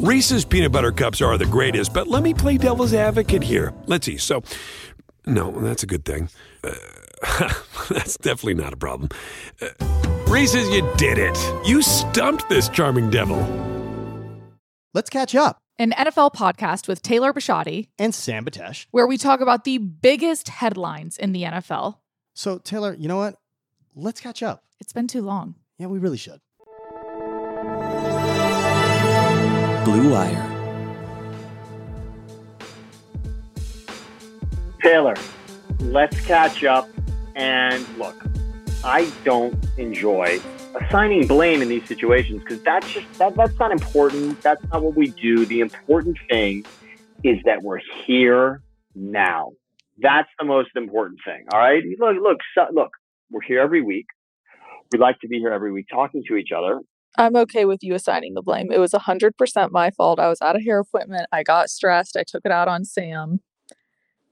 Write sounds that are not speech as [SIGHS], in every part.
Reese's peanut butter cups are the greatest, but let me play devil's advocate here. Let's see. So, no, that's a good thing. Uh, [LAUGHS] that's definitely not a problem. Uh, Reese's, you did it. You stumped this charming devil. Let's catch up. An NFL podcast with Taylor Bisciotti And Sam Batesh. where we talk about the biggest headlines in the NFL. So, Taylor, you know what? Let's catch up. It's been too long. Yeah, we really should. Blue Wire. Taylor, let's catch up. And look, I don't enjoy assigning blame in these situations because that's just that, that's not important. That's not what we do. The important thing is that we're here now. That's the most important thing. All right. Look, look, so, look. We're here every week. We like to be here every week, talking to each other. I'm okay with you assigning the blame. It was 100% my fault. I was at a hair appointment. I got stressed. I took it out on Sam.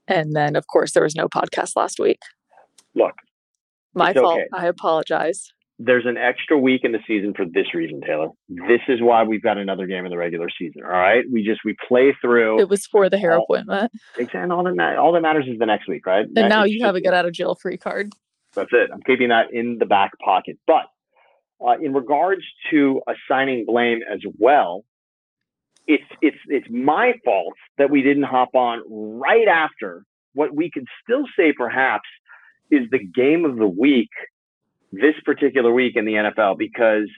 And then, of course, there was no podcast last week. Look, My fault. okay. I apologize. there's an extra week in the season for this reason, Taylor. This is why we've got another game in the regular season. All right, we just we play through. It was for the hair Oh, appointment. And all that ma- all that matters is the next week, right? And now you have a get out of jail free card. That's it. I'm keeping that in the back pocket. But uh, in regards to assigning blame as well, it's it's it's my fault that we didn't hop on right after what we could still say perhaps is the game of the week this particular week in the NFL because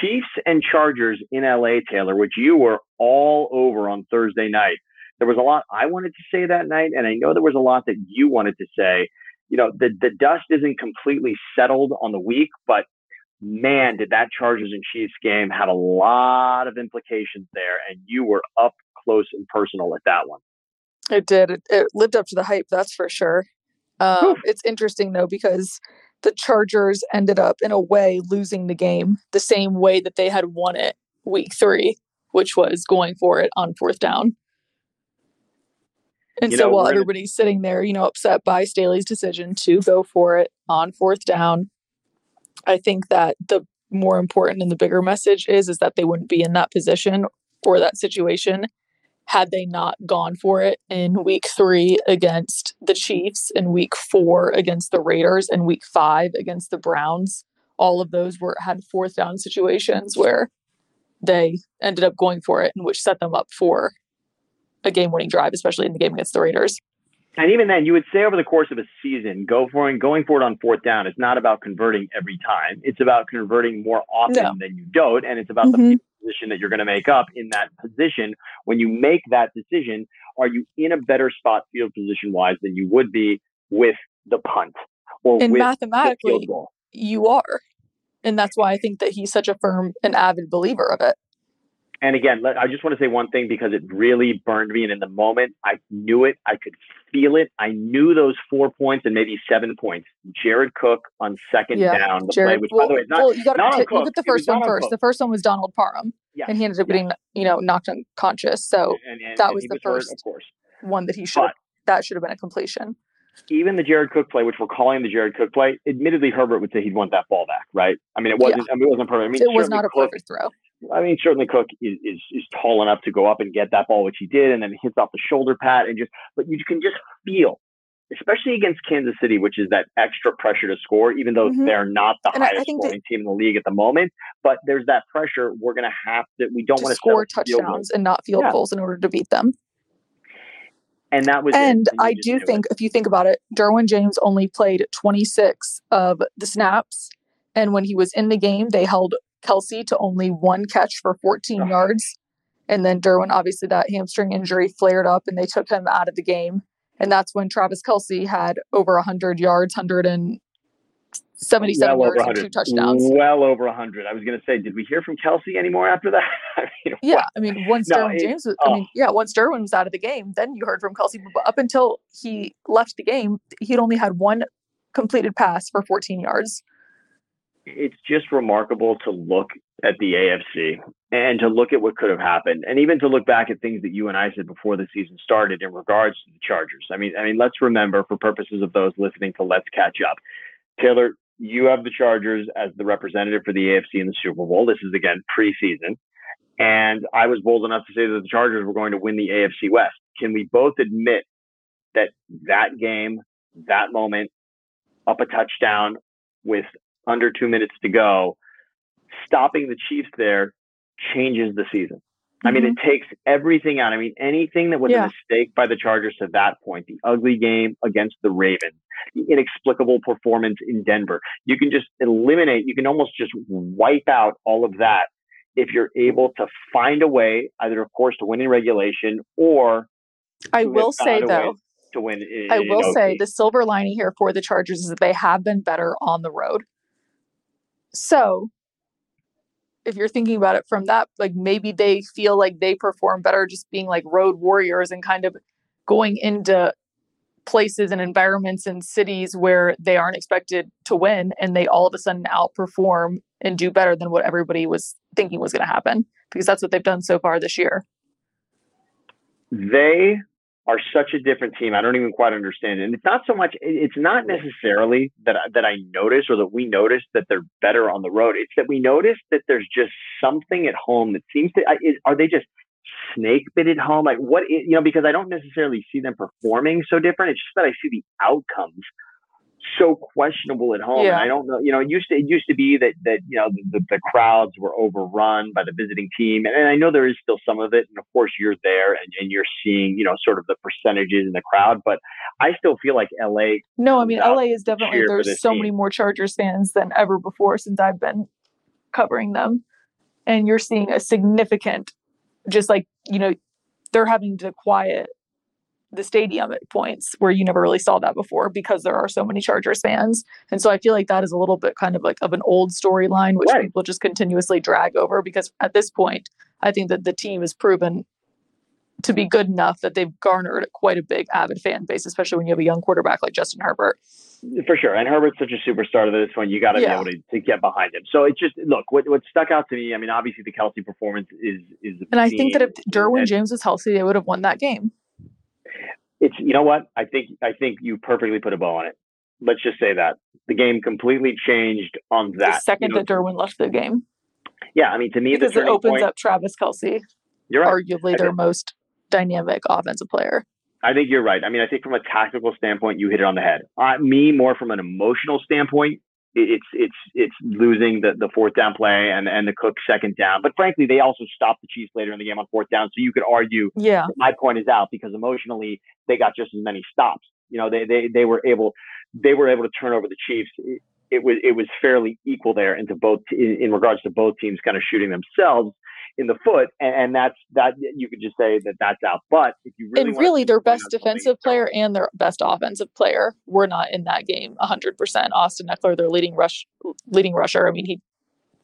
Chiefs and Chargers in LA, Taylor, which you were all over on Thursday night. There was a lot I wanted to say that night, and I know there was a lot that you wanted to say you know, the, the dust isn't completely settled on the week, but man, did that Chargers and Chiefs game have a lot of implications there. And you were up close and personal at that one. It did. It, it lived up to the hype, that's for sure. Um, it's interesting, though, because the Chargers ended up, in a way, losing the game the same way that they had won it week three, which was going for it on fourth down. And You so know, while we're gonna- everybody's sitting there, you know, upset by Staley's decision to go for it on fourth down, I think that the more important and the bigger message is is that they wouldn't be in that position or that situation had they not gone for it in week three against the Chiefs, in week four against the Raiders, and week five against the Browns. All of those were had fourth down situations where they ended up going for it and which set them up for a game winning drive, especially in the game against the Raiders. And even then, you would say over the course of a season, go for it, going for it on fourth down. It's not about converting every time. It's about converting more often No. than you don't. And it's about Mhm. the position that you're going to make up in that position. When you make that decision, are you in a better spot field position wise than you would be with the punt or And with the field goal? you are. And that's why I think that he's such a firm and avid believer of it. And again, let, I just want to say one thing because it really burned me. And in the moment, I knew it. I could feel it. I knew those four points and maybe seven points. Jared Cook on second Yeah, down, the play, Jared, which, well, by the way, not, well, you got not on to Cook. look at the first one first. Cook. The first one was Donald Parham, yeah. and he ended up yeah. getting, you know, knocked unconscious. So and, and, that and was the hurt, first of course. one that he should that should have been a completion. Even the Jared Cook play, which we're calling the Jared Cook play, admittedly, Herbert would say he'd want that ball back, right? I mean, it wasn't. I mean, it wasn't perfect. I mean, it was not a Cook, perfect throw. I mean, certainly Cook is, is is tall enough to go up and get that ball, which he did, and then hits off the shoulder pad and just. But you can just feel, especially against Kansas City, which is that extra pressure to score, even though Mhm. they're not the And highest think scoring team in the league at the moment. But there's that pressure. We're going to have to. We don't To want to score settle for field goals. touchdowns and not field Yeah. goals in order to beat them. and that was. And I do knew it. think, if you think about it, Derwin James only played 26 of the snaps. And when he was in the game, they held Kelce to only one catch for 14 Ugh. yards. And then Derwin, obviously, that hamstring injury flared up and they took him out of the game. And that's when Travis Kelce had over 100 yards, 177 well yards, and two touchdowns. Well over 100. I was going to say, did we hear from Kelce anymore after that? [LAUGHS] I mean, Yeah, I mean, once No, Derwin it- James was, I oh. mean, yeah, once Derwin was out of the game, then you heard from Kelce. But up until he left the game, he'd only had one completed pass for 14 yards. It's just remarkable to look at the AFC and to look at what could have happened, and even to look back at things that you and I said before the season started in regards to the Chargers. I mean, I mean, let's remember, for purposes of those listening to Let's Catch Up, Taylor, you have the Chargers as the representative for the AFC in the Super Bowl. This is again preseason, And I was bold enough to say that the Chargers were going to win the AFC West. Can we both admit that that game, that moment, up a touchdown with under two minutes to go, stopping the Chiefs there changes the season. I mean, it mm-hmm. takes everything out. I mean, anything that was Yeah. a mistake by the Chargers to that point, the ugly game against the Ravens, the inexplicable performance in Denver, you can just eliminate, you can almost just wipe out all of that if you're able to find a way, either, of course, to win in regulation or I will say found a way though, to win in, I will say OT. the silver lining here for the Chargers is that they have been better on the road. So, if you're thinking about it from that, like maybe they feel like they perform better just being like road warriors and kind of going into places and environments and cities where they aren't expected to win and they all of a sudden outperform and do better than what everybody was thinking was going to happen because that's what they've done so far this year. they are such a different team. I don't even quite understand it. And it's not so much. It's not necessarily that I, that I notice or that we notice that they're better on the road. It's that we notice that there's just something at home that seems to. Is, are they just snake bit at home? Like what? You know, because I don't necessarily see them performing so different. It's just that I see the outcomes so questionable at home. And I don't know. You know, it used to it used to be that that you know the, the crowds were overrun by the visiting team, and, and I know there is still some of it. And of course, you're there and, and you're seeing you know sort of the percentages in the crowd, but I still feel like LA. No, I mean LA is definitely there's so team. many more Chargers fans than ever before since I've been covering them. And you're seeing a significant just like, you know, they're having to quiet the stadium at points where you never really saw that before because there are so many Chargers fans. And so I feel like that is a little bit kind of like of an old storyline which Right. people just continuously drag over because at this point I think that the team has proven to be good enough that they've garnered quite a big avid fan base, especially when you have a young quarterback like Justin Herbert. For sure, and Herbert's such a superstar to this one. You got to Yeah. be able to, to get behind him. So it's just look what what stuck out to me. I mean, obviously the Kelce performance is is. And I think that if Derwin James was healthy, they would have won that game. It's you know what I think I think you perfectly put a bow on it. Let's just say that the game completely changed on that. the second You know, that Derwin left the game, yeah, I mean to me because the it opens point. up Travis Kelce, you're right. arguably their most dynamic offensive player. I think you're right. I mean, I think from a tactical standpoint, you hit it on the head. Uh, me, more from an emotional standpoint, it's it's it's losing the, the fourth down play and and the Cook second down. But frankly, they also stopped the Chiefs later in the game on fourth down, so you could argue Yeah, my point is out because emotionally they got just as many stops. You know, they they they were able they were able to turn over the Chiefs. It, it was it was fairly equal there into both in, in regards to both teams kind of shooting themselves in the foot, and, and that's that you could just say that that's out. But if you really and really, their best defensive player and their best offensive player were not in that game. hundred percent. Austin Ekeler, their leading rush, leading rusher. I mean, he,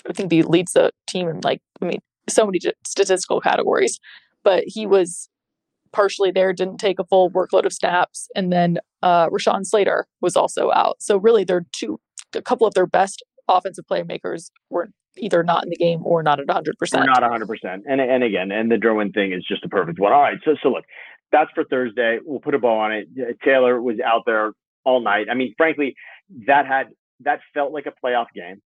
I think he leads the team in like, I mean, so many statistical categories, but he was partially there, didn't take a full workload of snaps, and then uh, Rashawn Slater was also out. So really, they're two, a couple of their best offensive playmakers were either not in the game or not at hundred We're percent. not 100. percent And and again, and the Derwin thing is just a perfect one. All right, so so look, that's for Thursday. We'll put a bow on it. Taylor was out there all night. I mean, frankly, that had that felt like a playoff game.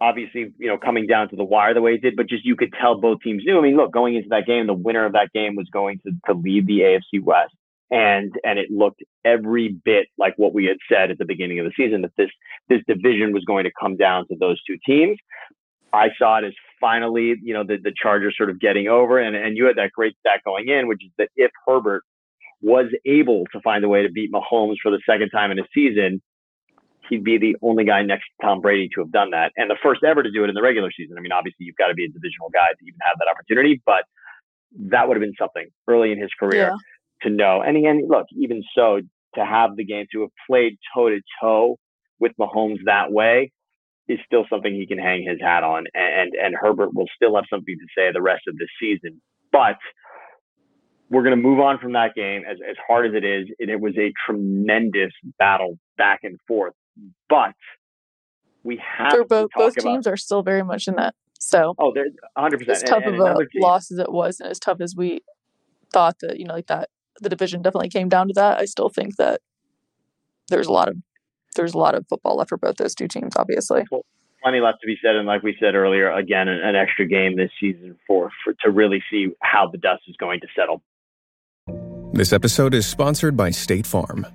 Obviously, you know, coming down to the wire the way it did, but just you could tell both teams knew. I mean, look, going into that game, the winner of that game was going to to lead the AFC West. And and it looked every bit like what we had said at the beginning of the season that this this division was going to come down to those two teams. I saw it as finally, you know, the, the Chargers sort of getting over. And, and you had that great stat going in, which is that if Herbert was able to find a way to beat Mahomes for the second time in a season, he'd be the only guy next to Tom Brady to have done that. And the first ever to do it in the regular season. I mean, obviously, you've got to be a divisional guy to even have that opportunity, but that would have been something early in his career Yeah. to know. And again, look, even so, to have the game, to have played toe to toe with Mahomes that way, is still something he can hang his hat on, and and Herbert will still have something to say the rest of the season. But we're going to move on from that game as as hard as it is. It, it was a tremendous battle back and forth, but we have They're both both about. teams are still very much in that. So Oh, they're 100. as tough and, of and a team- loss as it was, and as tough as we thought that you know, like that, the division definitely came down to that. I still think that there's a lot of there's a lot of football left for both those two teams. Obviously, plenty left to be said, and like we said earlier, again, an, an extra game this season for, for to really see how the dust is going to settle. This episode is sponsored by State Farm.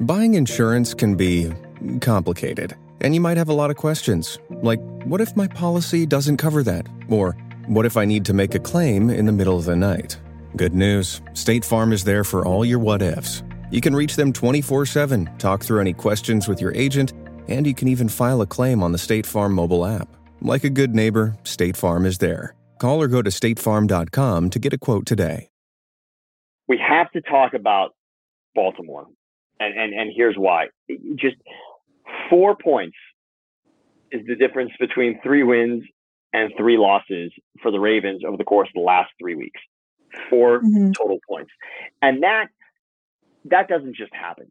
Buying insurance can be complicated, and you might have a lot of questions, like what if my policy doesn't cover that, or what if I need to make a claim in the middle of the night? Good news State Farm is there for all your what ifs. You can reach them 24 7, talk through any questions with your agent, and you can even file a claim on the State Farm mobile app. Like a good neighbor, State Farm is there. Call or go to statefarm.com to get a quote today. We have to talk about Baltimore, and, and, and here's why. Just four points is the difference between three wins and three losses for the Ravens over the course of the last three weeks. 4 Mhm. total points. And that that doesn't just happen.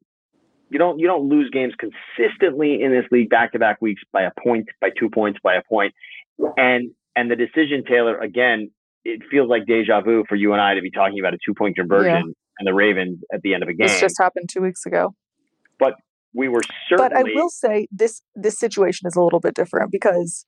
You don't you don't lose games consistently in this league back to back weeks by a point, by two points, by a point. And and the decision, Taylor, again, it feels like deja vu for you and I to be talking about a two point conversion and the Ravens at the end of a game. This just happened two weeks ago. But we were certainly But I will say this this situation is a little bit different because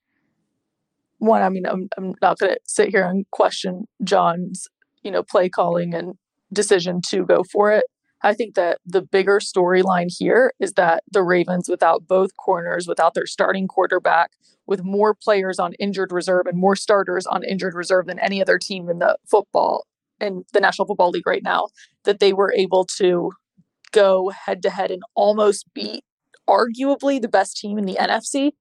one, I mean, I'm I'm not going to sit here and question John's you know play calling and decision to go for it. I think that the bigger storyline here is that the Ravens, without both corners, without their starting quarterback, with more players on injured reserve and more starters on injured reserve than any other team in the football in the National Football League right now, that they were able to go head to head and almost beat arguably the best team in the NFC.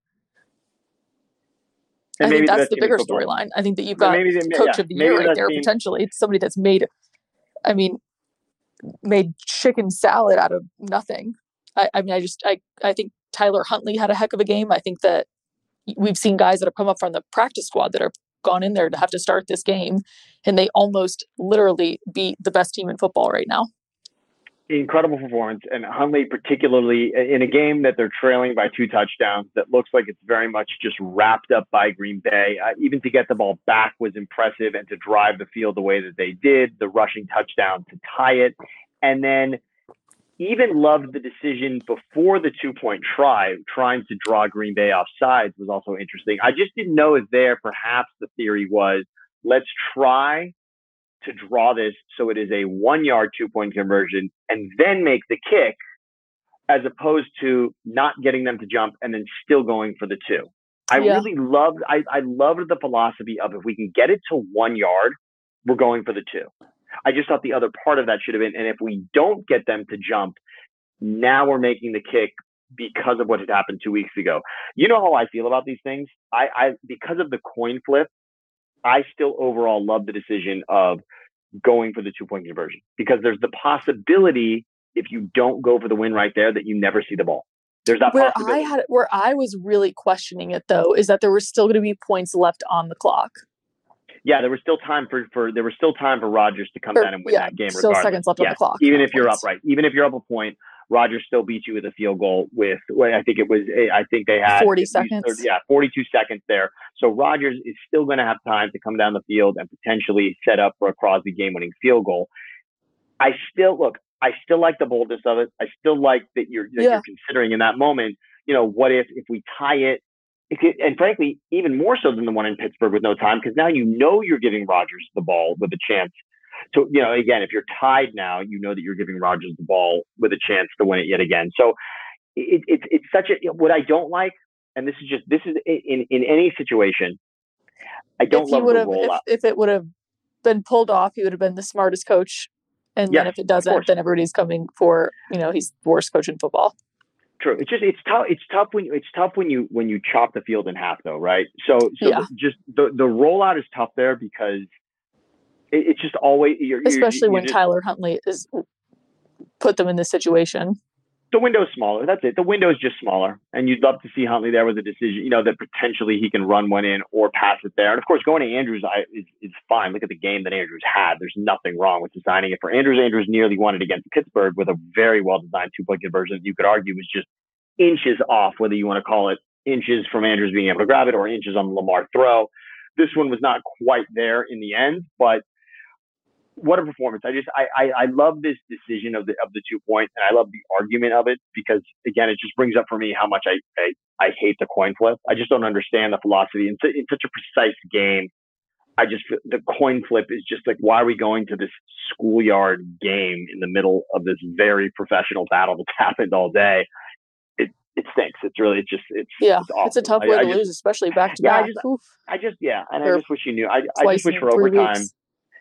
and I maybe think that's best the bigger storyline. I think that you've got maybe they- coach yeah, of the year right there team- potentially. It's somebody that's made, I mean, made chicken salad out of nothing. I, I mean, I just I I think Tyler Huntley had a heck of a game. I think that we've seen guys that have come up from the practice squad that are gone in there to have to start this game, and they almost literally beat the best team in football right now. Incredible performance, and Huntley particularly in a game that they're trailing by two touchdowns. That looks like it's very much just wrapped up by Green Bay. Uh, even to get the ball back was impressive, and to drive the field the way that they did, the rushing touchdown to tie it, and then even loved the decision before the two point try, trying to draw Green Bay off sides was also interesting. I just didn't know if there perhaps the theory was let's try to draw this so it is a one yard two point conversion and then make the kick as opposed to not getting them to jump and then still going for the two. I Yeah. really loved I, I loved the philosophy of if we can get it to one yard, we're going for the two. I just thought the other part of that should have been, and if we don't get them to jump, now we're making the kick because of what had happened two weeks ago. You know how I feel about these things. I, I because of the coin flip, I still overall love the decision of going for the two point conversion because there's the possibility if you don't go for the win right there that you never see the ball. There's that Where I had where I was really questioning it though is that there were still going to be points left on the clock. yeah, there was still time for, for there was still time for Rodgers to come Or, down and win yeah, that game. still regardless. seconds left on the clock. Even if you're up, right? Even if you're up a point, Rodgers still beat you with a field goal with. I think it was. eh, I think they had 40 seconds. 30 yeah, 42 seconds there. So Rodgers is still going to have time to come down the field and potentially set up for a Crosby game-winning field goal. I still look. I still like the boldness of it. I still like that you're that Yeah. you're considering in that moment. You know, what if if we tie it? Could- and frankly, even more so than the one in Pittsburgh with no time, because now you know you're giving Rodgers the ball with a chance. So you know, again, if you're tied now, you know that you're giving Rodgers the ball with a chance to win it yet again. So it, it, it's such a what I don't like, and this is just this is in in any situation. I don't if he love would the have if, if it would have been pulled off, he would have been the smartest coach. And then if it doesn't, then everybody's coming for you know he's the worst coach in football. True. It's just it's tough. It's tough when you it's tough when you when you chop the field in half, though, right? So so Yeah. just the the rollout is tough there because it, it's just always you're, you're- Especially you're when just- Tyler Huntley is put them in this situation. the window's smaller. That's it. The window is just smaller, and you'd love to see Huntley there with a decision. You know that potentially he can run one in or pass it there. And of course, going to Andrews I, is is fine. Look at the game that Andrews had. There's nothing wrong with designing it for Andrews. Andrews nearly won it against Pittsburgh with a very well designed two point conversion. You could argue was just inches off, whether you want to call it inches from Andrews being able to grab it or inches on the Lamar throw. This one was not quite there in the end, but what a performance! I just I, I I love this decision of the of the two points, point, and I love the argument of it because again, it just brings up for me how much I I, I hate the coin flip. I just don't understand the philosophy in, in such a precise game. I just the coin flip is just like why are we going to this schoolyard game in the middle of this very professional battle that's [LAUGHS] happened all day? It it stinks. It's really it's just it's Yeah, it's, it's a tough I- way I to just- lose, especially back to Yeah, I back. just- I just yeah, and I just wish you knew. I I just wish for overtime. weeks.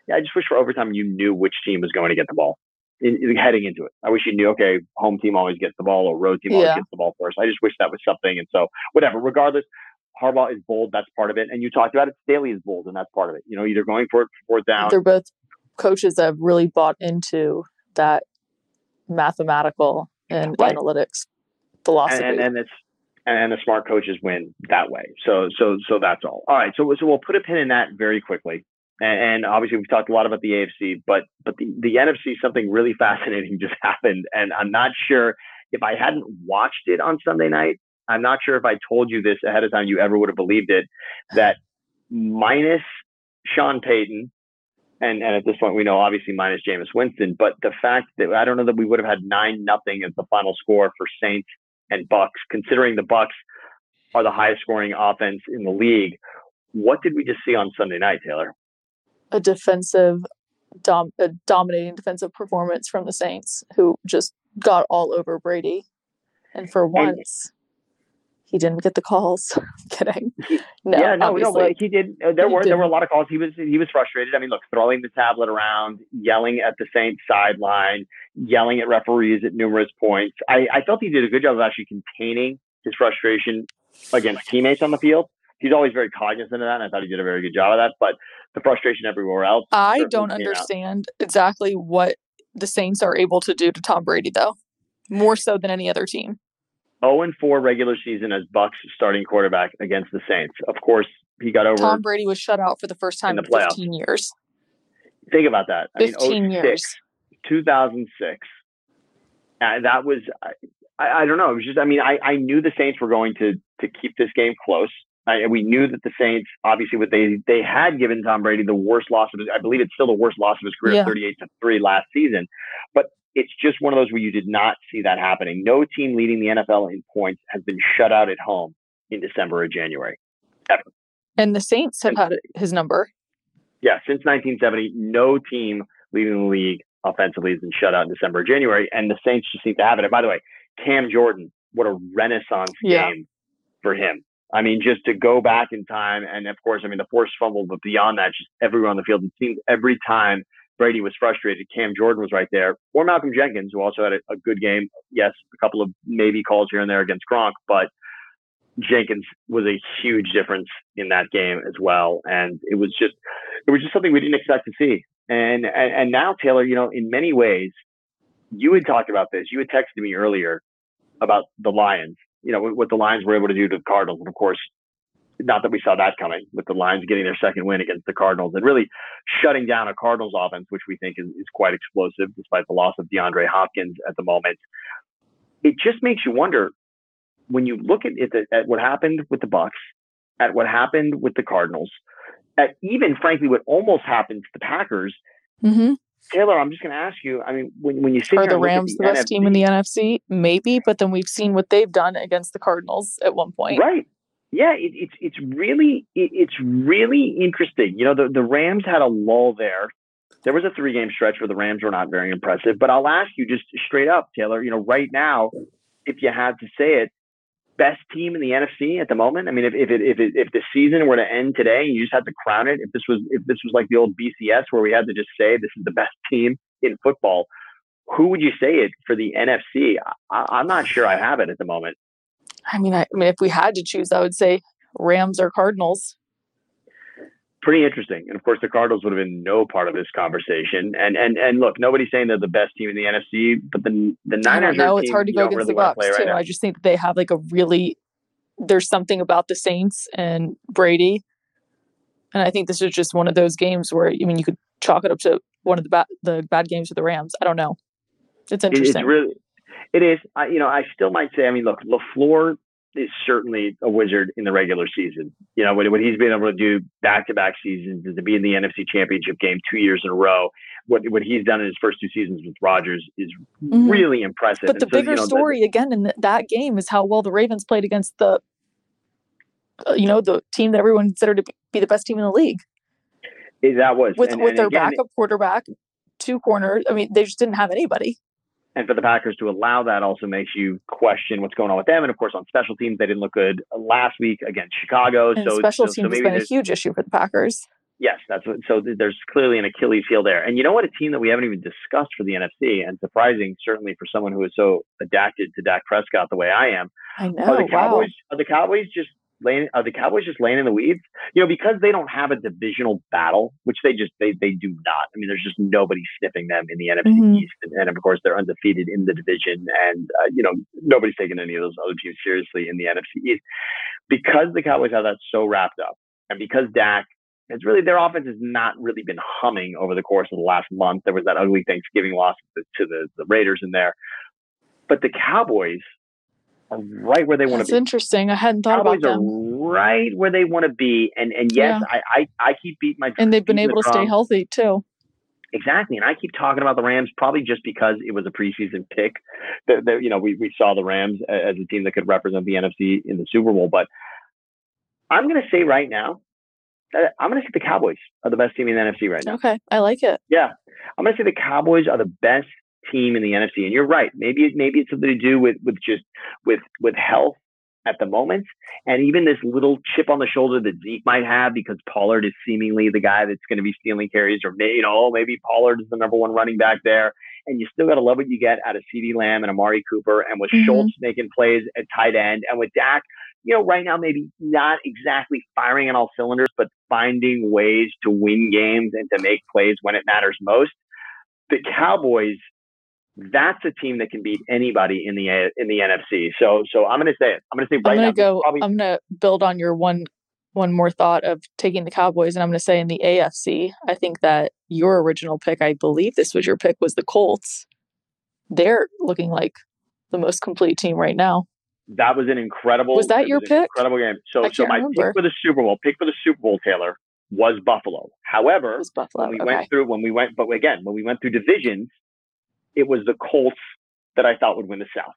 Yeah, I just wish for overtime you knew which team was going to get the ball in, in- heading into it. I wish you knew. Okay, home team always gets the ball, or road team always Yeah. gets the ball first. I just wish that was something. And so whatever. Regardless, Harbaugh is bold. That's part of it. And you talked about it. Staley is bold, and that's part of it. You know, either going for it fourth down. They're both coaches that have really bought into that mathematical and Right. analytics philosophy. and, and, and it's and the smart coaches win that way. So so so that's all. All right. So so we'll put a pin in that very quickly. And, and obviously we've talked a lot about the AFC, but but the, the NFC something really [LAUGHS] fascinating just happened, and I'm not sure if I hadn't watched it on Sunday night. I'm not sure if I told you this ahead of time, you ever would have believed it. [SIGHS] That minus Sean Payton, and and at this point we know obviously minus Jameis Winston, but the fact that I don't know that we would have had nine nothing as the final score for Saints and Bucks, considering the Bucks are the highest scoring offense in the league. What did we just see on Sunday night, Taylor? A defensive, dom- a dominating defensive performance from the Saints, who just got all over Brady, and for once, he didn't get the calls. [LAUGHS] Kidding. No, yeah, no, no, he did. Uh, there He were there were a lot of calls. He was he was frustrated. I mean, look, throwing the tablet around, yelling at the Saints sideline, yelling at referees at numerous points. I, I felt he did a good job of actually containing his frustration against teammates on the field. He's always very cognizant of that, and I thought he did a very good job of that. But the frustration everywhere else. I don't came out. understand exactly what the Saints are able to do to Tom Brady, though, more so than any other team. 0 and 4 regular season as Bucks starting quarterback against the Saints. Of course, he got over. Tom Brady was shut out for the first time in the playoffs. 15 years. Think about that. I mean, 15 06, years. 2006. Uh, that was, I, I don't know. It was just, I mean, I, I knew the Saints were going to to keep this game close. I, we knew that the Saints, obviously, what they they had given Tom Brady the worst loss of his, I believe it's still the worst loss of his career, Yeah. 38 to three last season. But it's just one of those where you did not see that happening. No team leading the NFL in points has been shut out at home in December or January. ever. And the Saints have had his number. yeah, since 1970, no team leading the league offensively has been shut out in December or January, and the Saints just seem to have it. And by the way, Cam Jordan, what a renaissance Yeah. game for him. I mean, just to go back in time, and of course, I mean, the forced fumble, but beyond that, just everywhere on the field. It seemed every time Brady was frustrated, Cam Jordan was right there, or Malcolm Jenkins, who also had a, a good game. Yes, a couple of maybe calls here and there against Gronk, but Jenkins was a huge difference in that game as well. And it was just, it was just something we didn't expect to see. And, and, and now Taylor, you know, in many ways, you had talked about this. You had texted me earlier about the Lions, you know, what the Lions were able to do to the Cardinals. And of course, not that we saw that coming with the Lions getting their second win against the Cardinals and really shutting down a Cardinals offense, which we think is, is quite explosive despite the loss of DeAndre Hopkins at the moment. It just makes you wonder when you look at it, at what happened with the Bucks, at what happened with the Cardinals, at even frankly what almost happened to the Packers. Mm-hmm. Taylor, I'm just going to ask you. I mean, when when you sit Are the and look at Rams the best team in the NFC? Maybe, but then we've seen what they've done against the Cardinals at one point. Right. Yeah, it, it's it's really it, it's really interesting. You know, the the Rams had a lull there. There was a three game stretch where the Rams were not very impressive. But I'll ask you just straight up, Taylor. You know, right now, if you had to say it, best team in the NFC at the moment. I mean, if if it, if it, if the season were to end today, you just had to crown it. If this was if this was like the old BCS where we had to just say this is the best team in football, who would you say it for the NFC? I, I'm not sure I have it at the moment. I mean, I, I mean, if we had to choose, I would say Rams or Cardinals. Pretty interesting. And of course, the Cardinals would have been no part of this conversation. And and and look, nobody's saying they're the best team in the NFC, but the the I Niners don't know. It's hard to go against really the want to Bucks too. right. I just think they have like a really. There's something about the Saints and Brady, and I think this is just one of those games where I mean you could chalk it up to one of the bad the bad games of the Rams. I don't know. It's interesting. It's really, it is. I, you know, I still might say. I mean, look, LaFleur is certainly a wizard in the regular season. You know, what, what he's been able to do back to back seasons is to be in the NFC Championship game two years in a row. what what he's done in his first two seasons with Rodgers is Mhm. really impressive. But the so, you bigger know, the- story again in that game is how well the Ravens played against the, uh, you know, the team that everyone considered to be the best team in the league that was with and, with and their again, backup quarterback, two corners. I mean, they just didn't have anybody. And for the Packers to allow that also makes you question what's going on with them. And of course, on special teams, they didn't look good last week against Chicago. And so special so, so teams has been a huge issue for the Packers. Yes, that's what. So there's clearly an Achilles heel there, and you know what? A team that we haven't even discussed for the NFC, and surprising certainly for someone who is so adapted to Dak Prescott the way I am. I know. are the Oh, wow. Cowboys? Are the Cowboys just laying? Are the Cowboys just laying in the weeds? You know, because they don't have a divisional battle, which they just they they do not. I mean, there's just nobody sniffing them in the NFC Mhm. East, and, and of course they're undefeated in the division, and uh, you know nobody's taking any of those other teams seriously in the NFC East because the Cowboys have that so wrapped up, and because Dak. It's really their offense has not really been humming over the course of the last month. There was that ugly Thanksgiving loss to, to the, the Raiders in there, but the Cowboys are right where they want to be. interesting. I hadn't thought Cowboys about are right where they want to be, and and yes, I, I I keep beating my And they've been able the to stay um, healthy too. Exactly, and I keep talking about the Rams probably just because it was a preseason pick. That that, you know we we saw the Rams as a team that could represent the NFC in the Super Bowl, but I'm going to say right now, that I'm going to say the Cowboys are the best team in the NFC right now. Okay, I like it. Yeah, I'm going to say the Cowboys are the best team in the NFC, and you're right. Maybe maybe it's something to do with with just with with health at the moment, and even this little chip on the shoulder that Zeke might have because Pollard is seemingly the guy that's going to be stealing carries, or may, you know maybe Pollard is the number one running back there, and you still got to love what you get out of CeeDee Lamb and Amari Cooper, and with Mhm. Schultz making plays at tight end, and with Dak. You know, right now maybe not exactly firing on all cylinders, but finding ways to win games and to make plays when it matters most the Cowboys, that's a team that can beat anybody in the A- in the NFC. So so I'm going to say it. I'm going to say right I'm gonna go. Probably, I'm gonna build on your one one more thought of taking the Cowboys, and I'm gonna say in the AFC, I think that your original pick, I believe this was your pick, was the Colts. They're looking like the most complete team right now. that was an incredible. Was that your an pick? Incredible game. So so my remember. pick for the Super Bowl, pick for the Super Bowl, Taylor, was Buffalo. However, was Buffalo. when we okay. went through when we went, but again when we went through divisions, it was the Colts that I thought would win the South.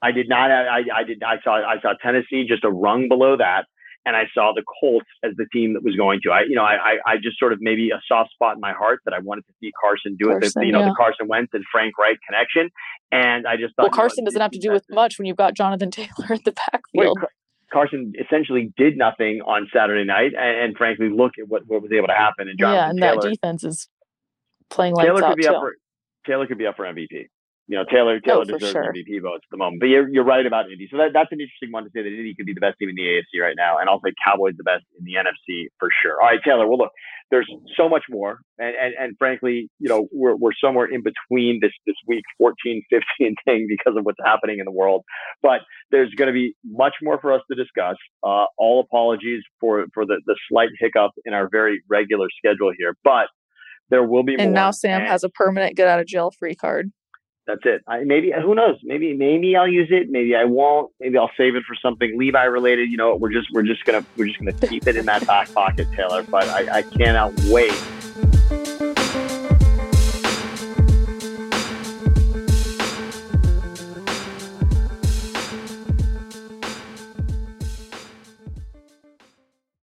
I did not. I, I did. I saw. I saw Tennessee just a rung below that, and I saw the Colts as the team that was going to. I, you know, I, I, I just sort of maybe a soft spot in my heart that I wanted to see Carson do it. The, you know, yeah. the Carson Wentz and Frank Reich connection, and I just thought. Well, you know, Carson doesn't have to do with much when you've got Jonathan [LAUGHS] Taylor at the Wait, backfield. Car- Carson essentially did nothing on Saturday night, and, and frankly, look at what, what was able to happen. And Jonathan yeah, and Taylor, that defense is playing lights Taylor out could be too. up for Taylor could be up for MVP. You know, Taylor Taylor Oh, deserves sure. MVP votes at the moment. But you're, you're right about Indy. So that, that's an interesting one to say that Indy could be the best team in the AFC right now, and I'll say Cowboys the best in the NFC for sure. All right, Taylor. Well, look, there's so much more, and and, and frankly, you know, we're we're somewhere in between this this week 14, 15 [LAUGHS] thing because of what's happening in the world. But there's going to be much more for us to discuss. Uh, all apologies for for the the slight hiccup in our very regular schedule here, but. There will be more. And now Sam and- has a permanent get out of jail free card. that's it. I, maybe who knows? Maybe maybe I'll use it. Maybe I won't. Maybe I'll save it for something Levi related. You know, we're just we're just gonna we're just gonna keep it in that back pocket, Taylor. But I, I cannot wait